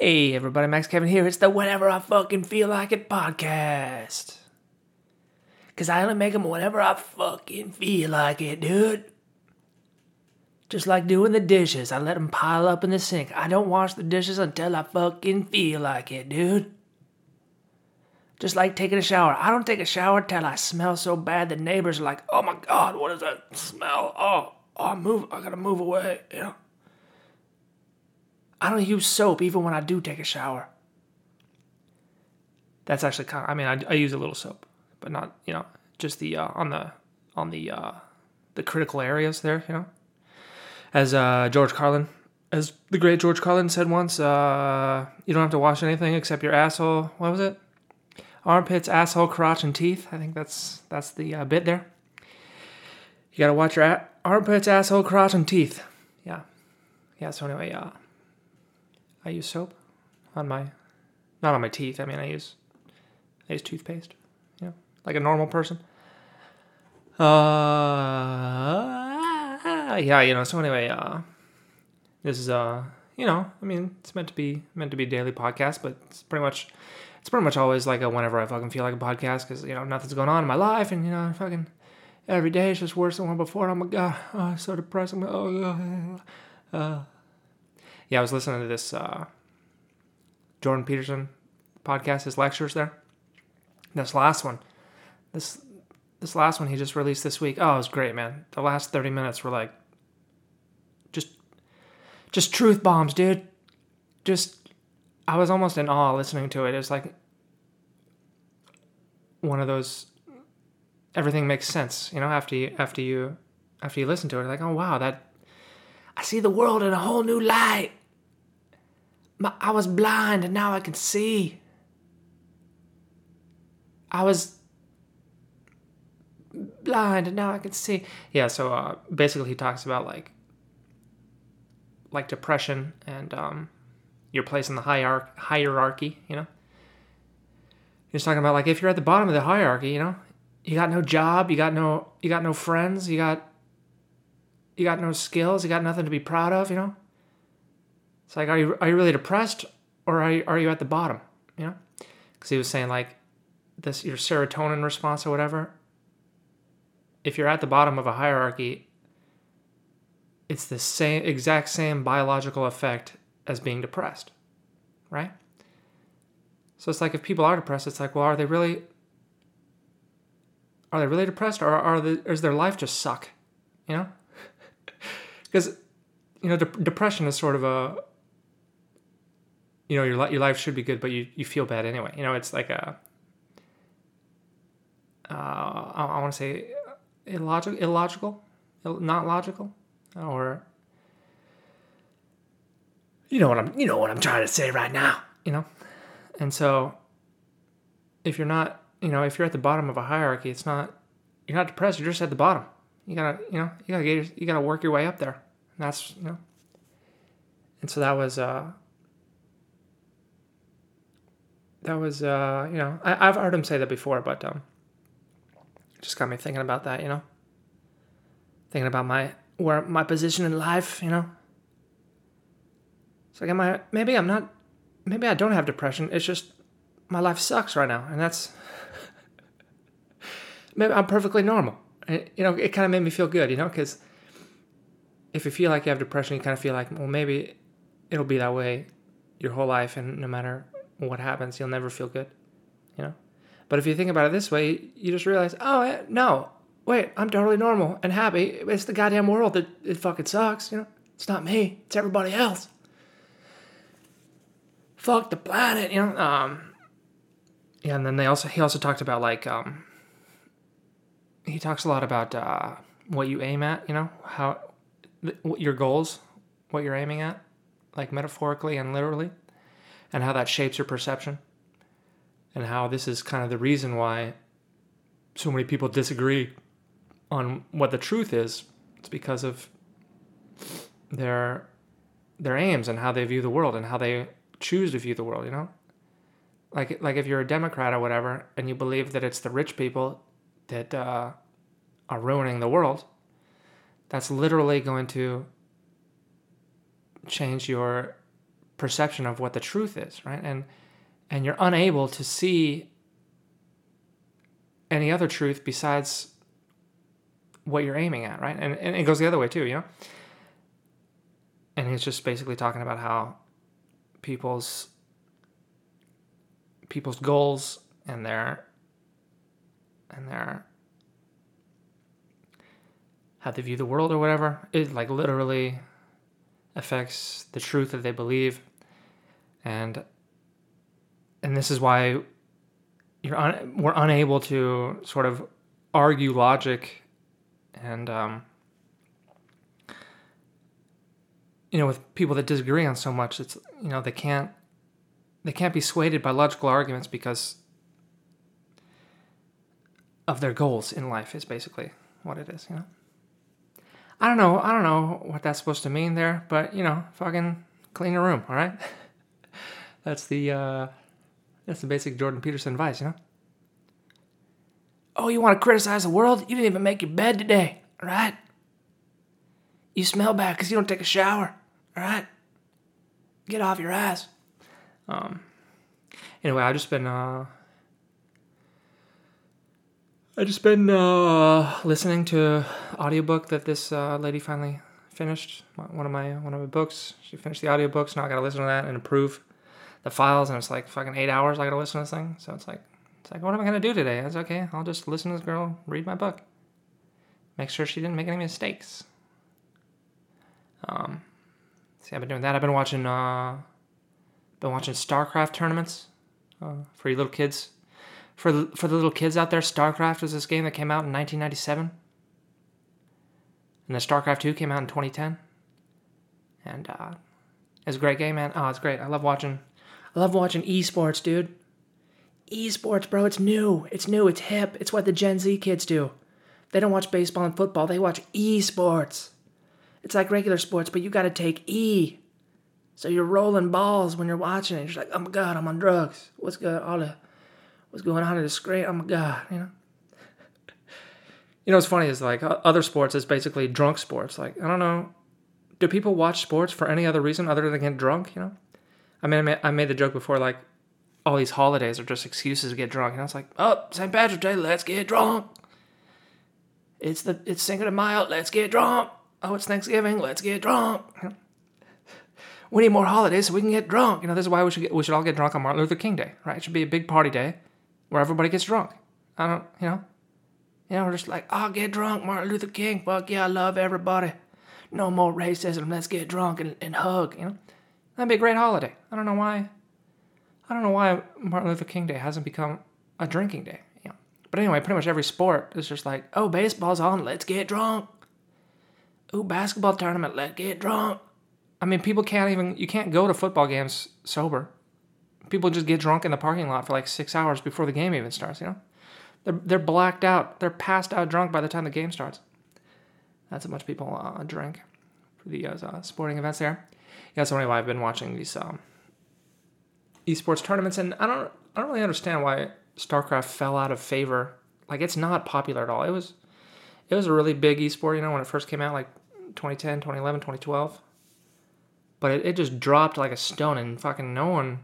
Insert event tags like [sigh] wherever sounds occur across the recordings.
Hey everybody, Max Kevin here. It's the Whenever I Fucking Feel Like It podcast. Cause I only make them whenever I fucking feel like it, dude. Just like doing the dishes, I let them pile up in the sink. I don't wash the dishes until I fucking feel like it, dude. Just like taking a shower. I don't take a shower till I smell so bad the neighbors are like, oh my god, what is that smell? Oh, oh, move, I gotta move away, you know? I don't use soap even when I do take a shower. That's actually kind of, I mean, I, I use a little soap, but not, you know, just the, uh, on the, on the, uh, the critical areas there, you know? As, uh, George Carlin, as the great George Carlin said once, uh, you don't have to wash anything except your asshole. What was it? Armpits, asshole, crotch, and teeth. I think that's, that's the uh, bit there. You gotta watch your a- armpits, asshole, crotch, and teeth. Yeah. Yeah, so anyway, uh, I use soap on my, not on my teeth. I mean, I use, I use toothpaste. You know, like a normal person. Uh, yeah, you know. So anyway, uh, this is uh, you know, I mean, it's meant to be meant to be a daily podcast, but it's pretty much, it's pretty much always like a whenever I fucking feel like a podcast because you know nothing's going on in my life, and you know, fucking every day is just worse than one before. Oh my god, oh, so depressing. Oh god. Uh, yeah, I was listening to this uh, Jordan Peterson podcast, his lectures there. This last one, this this last one he just released this week. Oh, it was great, man. The last thirty minutes were like just just truth bombs, dude. Just I was almost in awe listening to it. It was like one of those everything makes sense, you know, after you after you after you listen to it. Like, oh wow, that I see the world in a whole new light. My, I was blind and now I can see. I was blind and now I can see. Yeah, so uh, basically he talks about like like depression and um, your place in the hierarchy, hierarchy, you know. He's talking about like if you're at the bottom of the hierarchy, you know, you got no job, you got no you got no friends, you got you got no skills, you got nothing to be proud of, you know? It's like, are you, are you really depressed or are you, are you at the bottom, you know? Because he was saying, like, this, your serotonin response or whatever, if you're at the bottom of a hierarchy, it's the same, exact same biological effect as being depressed, right? So it's like if people are depressed, it's like, well, are they really, are they really depressed or are they, or is their life just suck, you know? Because you know de- depression is sort of a you know your your life should be good but you you feel bad anyway. You know it's like a uh, I, I want to say illogical? Illogical not logical? Or you know what I'm you know what I'm trying to say right now. You know? And so if you're not you know if you're at the bottom of a hierarchy it's not you're not depressed you're just at the bottom you gotta you know you gotta get you gotta work your way up there. And that's you know. And so that was uh that was uh you know I, i've heard him say that before but um just got me thinking about that you know. Thinking about my where my position in life you know. It's like am i maybe i'm not maybe i don't have depression. It's just my life sucks right now and that's [laughs] maybe i'm perfectly normal and, you know, it kind of made me feel good, you know, because if you feel like you have depression, you kind of feel like, well, maybe it'll be that way your whole life, and no matter what happens, you'll never feel good, you know. But if you think about it this way, you just realize, oh no, wait, I'm totally normal and happy. It's the goddamn world that it fucking sucks, you know. It's not me. It's everybody else. Fuck the planet, you know. Um. Yeah, and then they also he also talked about like um he talks a lot about uh, what you aim at, you know, how what your goals, what you're aiming at, like metaphorically and literally, and how that shapes your perception, and how this is kind of the reason why so many people disagree on what the truth is. It's because of their their aims and how they view the world and how they choose to view the world, you know? Like like if you're a Democrat or whatever and you believe that it's the rich people that uh, are ruining the world, that's literally going to change your perception of what the truth is, right? And and you're unable to see any other truth besides what you're aiming at, right? And, and it goes the other way too, you know? And he's just basically talking about how people's people's goals and their and their how they view the world or whatever, it like literally affects the truth that they believe. And and this is why you're un- we're unable to sort of argue logic and um, you know with people that disagree on so much it's you know they can't they can't be swayed by logical arguments because of their goals in life is basically what it is you know i don't know i don't know what that's supposed to mean there but you know fucking clean your room all right [laughs] that's the uh that's the basic Jordan Peterson advice, you know? Oh, you want to criticize the world? You didn't even make your bed today, all right? You smell bad because you don't take a shower, all right? Get off your ass. Um. Anyway, I've just been uh. I just been uh listening to audiobook that this uh, lady finally finished. One of my one of my books. She finished the audiobooks. Now I gotta listen to that and approve the files, and it's like fucking eight hours I gotta listen to this thing. So it's like, it's like, what am I gonna do today? It's okay. I'll just listen to this girl read my book. Make sure she didn't make any mistakes. Um, see, I've been doing that. I've been watching, uh, been watching StarCraft tournaments uh, for you little kids. For the, for the little kids out there, StarCraft was this game that came out in 1997. And then StarCraft 2 came out in 2010. And uh, it's a great game, man. Oh, it's great. I love watching I love watching esports, dude. Esports, bro, it's new. It's new. It's hip. It's what the Gen Z kids do. They don't watch baseball and football, they watch esports. It's like regular sports, but you gotta take E. So you're rolling balls when you're watching it. You're like, oh my god, I'm on drugs. What's good? All the what's going on in the screen? Oh my god, you know. You know what's funny is like other sports is basically drunk sports. Like I don't know, do people watch sports for any other reason other than get drunk? You know, I mean, I made, I made the joke before, like, all these holidays are just excuses to get drunk. And I was like, oh, St. Patrick's Day, let's get drunk. It's the it's Cinco de Mayo, let's get drunk. Oh, it's Thanksgiving, let's get drunk. [laughs] We need more holidays so we can get drunk. You know, this is why we should get, we should all get drunk on Martin Luther King Day, right? It should be a big party day where everybody gets drunk. I don't, you know, you know, we're just like, oh, get drunk, Martin Luther King. Fuck yeah, I love everybody. No more racism. Let's get drunk and, and hug. You know, That'd be a great holiday. I don't know why. I don't know why Martin Luther King Day hasn't become a drinking day. You know. But anyway, pretty much every sport is just like, oh, baseball's on, let's get drunk. Oh, basketball tournament, let's get drunk. I mean, people can't even, you can't go to football games sober. People just get drunk in the parking lot for like six hours before the game even starts, you know? They're, they're blacked out. They're passed out drunk by the time the game starts. That's how much people uh, drink for the uh, sporting events there yeah, so anyway, I've been watching these um, esports tournaments, and I don't, I don't really understand why StarCraft fell out of favor. Like, it's not popular at all. It was, it was a really big esport, you know, when it first came out, like 2010, 2011, 2012. But it, it just dropped like a stone, and fucking no one,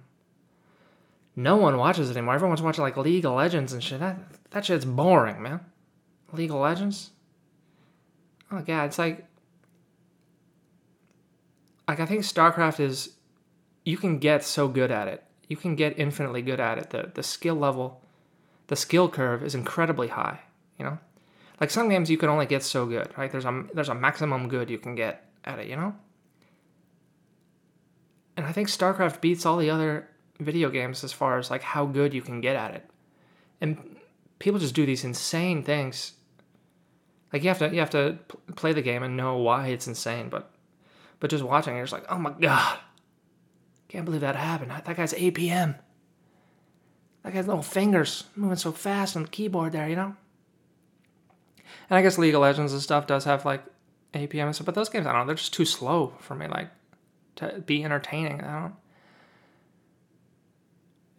no one watches it anymore. Everyone's watching like League of Legends and shit. That that shit's boring, man. League of Legends. Oh god, it's like like I think StarCraft is you can get so good at it. You can get infinitely good at it. The the skill level, the skill curve is incredibly high, you know? Like some games you can only get so good, right? There's a there's a maximum good you can get at it, you know? And I think StarCraft beats all the other video games as far as like how good you can get at it. And people just do these insane things. Like you have to you have to play the game and know why it's insane, but but just watching, you're just like, oh my god, can't believe that happened. That guy's APM. That guy's little fingers moving so fast on the keyboard there, you know. And I guess League of Legends and stuff does have like APM and stuff, but those games, I don't know, they're just too slow for me, like to be entertaining. I don't.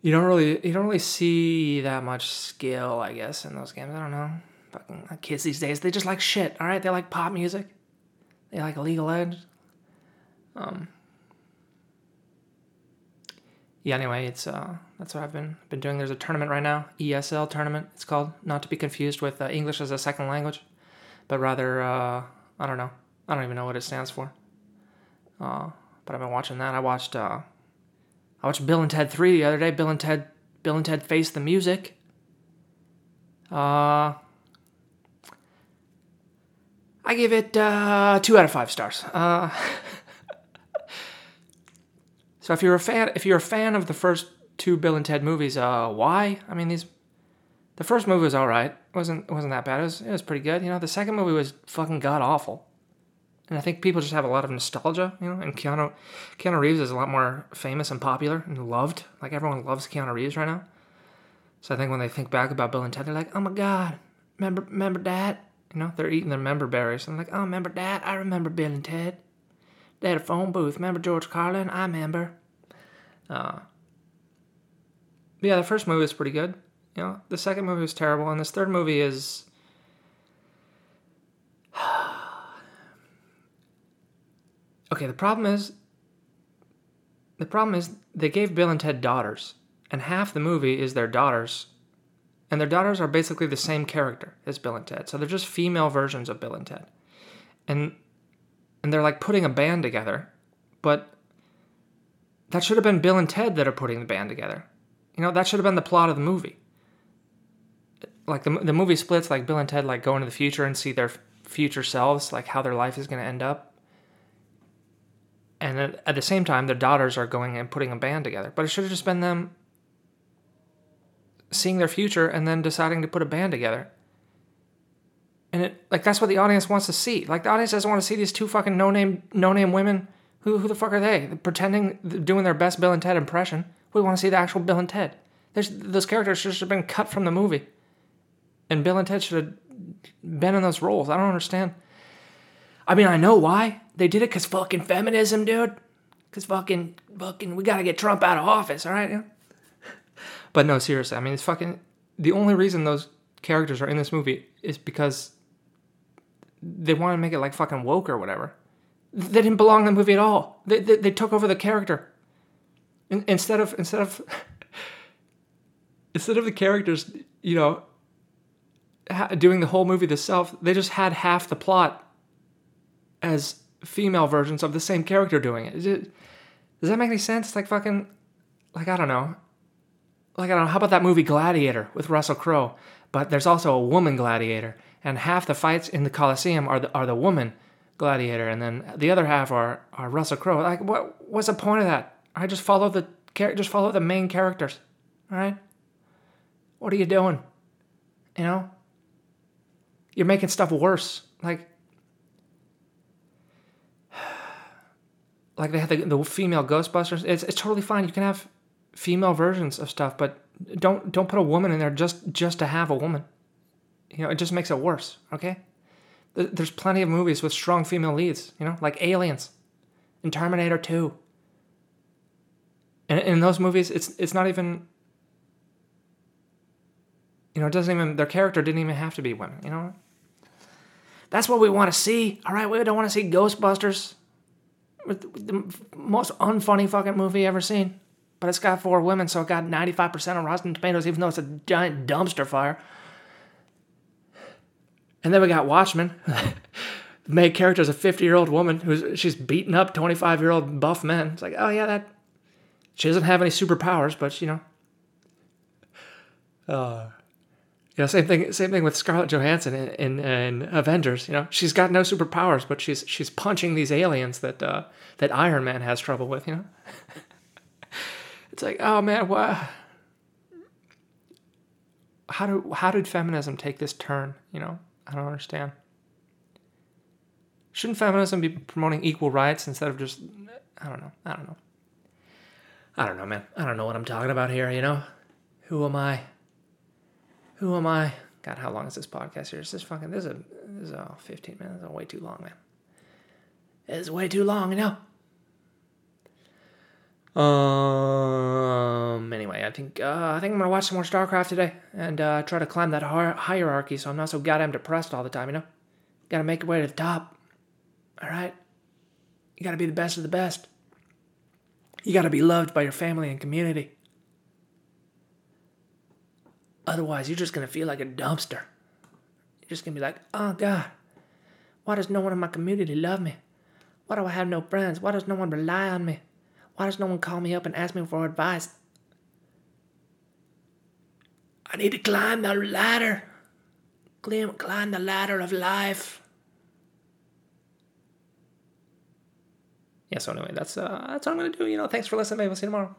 You don't really, you don't really see that much skill, I guess, in those games. I don't know. Fucking kids these days, they just like shit. All right, they like pop music. They like of Legends. Um, yeah. Anyway, it's uh, that's what I've been been doing. There's a tournament right now, ESL tournament. It's called, not to be confused with uh, English as a second language, but rather uh, I don't know. I don't even know what it stands for. Uh, but I've been watching that. I watched uh, I watched Bill and Ted Three the other day. Bill and Ted Bill and Ted Face the Music. Uh, I give it uh, two out of five stars. Uh, [laughs] so if you're a fan, if you're a fan of the first two Bill and Ted movies, uh, why? I mean, these the first movie was all right. Wasn't wasn't that bad. It was it was pretty good. You know, the second movie was fucking god awful. And I think people just have a lot of nostalgia, you know. And Keanu, Keanu Reeves is a lot more famous and popular and loved. Like everyone loves Keanu Reeves right now. So I think when they think back about Bill and Ted, they're like, "Oh my God, remember remember that?" You know, they're eating their member berries. And like, "Oh, remember that? I remember Bill and Ted. They had a phone booth. Remember George Carlin? I remember." Uh, yeah, the first movie was pretty good. You know, the second movie was terrible, and this third movie is Okay, the problem is the problem is they gave Bill and Ted daughters, and half the movie is their daughters. And their daughters are basically the same character as Bill and Ted. So they're just female versions of Bill and Ted. And and they're like putting a band together, but that should have been Bill and Ted that are putting the band together. You know, that should have been the plot of the movie. Like the the movie splits like Bill and Ted like go into the future and see their future selves, like how their life is going to end up and at the same time their daughters are going and putting a band together. But it should have just been them seeing their future and then deciding to put a band together. And it like that's what the audience wants to see. Like the audience doesn't want to see these two fucking no name no name women. Who, who the fuck are they? Pretending doing their best bill and ted impression. We want to see the actual bill and ted. There's, those characters should have been cut from the movie. And bill and ted should have been in those roles. I don't understand I mean, I know why. They did it because fucking feminism, dude. Because fucking, fucking, we gotta get Trump out of office, all right? [laughs] but no, seriously, I mean, it's fucking. The only reason those characters are in this movie is because they want to make it like fucking woke or whatever. They didn't belong in the movie at all. They, they, they took over the character. In, instead of, instead of, [laughs] instead of the characters, you know, doing the whole movie themselves, they just had half the plot as female versions of the same character doing it. it. Does that make any sense? Like fucking, like I don't know, like I don't know. How about that movie Gladiator with Russell Crowe? But there's also a woman gladiator, and half the fights in the Colosseum are the are the woman gladiator, and then the other half are are Russell Crowe. Like what? What's the point of that? I just follow the just follow the main characters. All right. What are you doing? You know. You're making stuff worse. Like like they have the, the female Ghostbusters. It's it's totally fine. You can have female versions of stuff, but don't don't put a woman in there just just to have a woman. You know, it just makes it worse. Okay. There's plenty of movies with strong female leads. You know, like Aliens, and Terminator Two. And in those movies, it's it's not even. You know, it doesn't even their character didn't even have to be women. You know. That's what we want to see. All right, we don't want to see Ghostbusters the most unfunny fucking movie ever seen. But it's got four women, so it got 95% on Rotten Tomatoes, even though it's a giant dumpster fire. And then we got Watchmen. [laughs] the main character is a 50 year old woman who's she's beating up 25 year old buff men. It's like, oh yeah, that she doesn't have any superpowers, but you know. Uh, yeah, same thing. Same thing with Scarlett Johansson in, in, in, Avengers. You know, she's got no superpowers, but she's she's punching these aliens that uh, that Iron Man has trouble with. You know, [laughs] it's like, oh man, what? How do how did feminism take this turn? You know, I don't understand. Shouldn't feminism be promoting equal rights instead of just? I don't know. I don't know. I don't know, man. I don't know what I'm talking about here. You know, who am I? Who am I? God, how long is this podcast here? Is this fucking this is a this is a 15 minutes. This is way too long, man. It's way too long, you know. Um. Anyway, I think uh, I think I'm gonna watch some more StarCraft today and uh, try to climb that hierarchy, so I'm not so goddamn depressed all the time. You know, gotta make your way to the top. All right. You gotta be the best of the best. You got to be loved by your family and community. Otherwise, you're just going to feel like a dumpster. You're just going to be like, oh God, why does no one in my community love me? Why do I have no friends? Why does no one rely on me? Why does no one call me up and ask me for advice? I need to climb the ladder. Climb, climb the ladder of life. Yeah, so anyway, that's uh, that's what I'm gonna do. You know, thanks for listening. Maybe we'll see you tomorrow.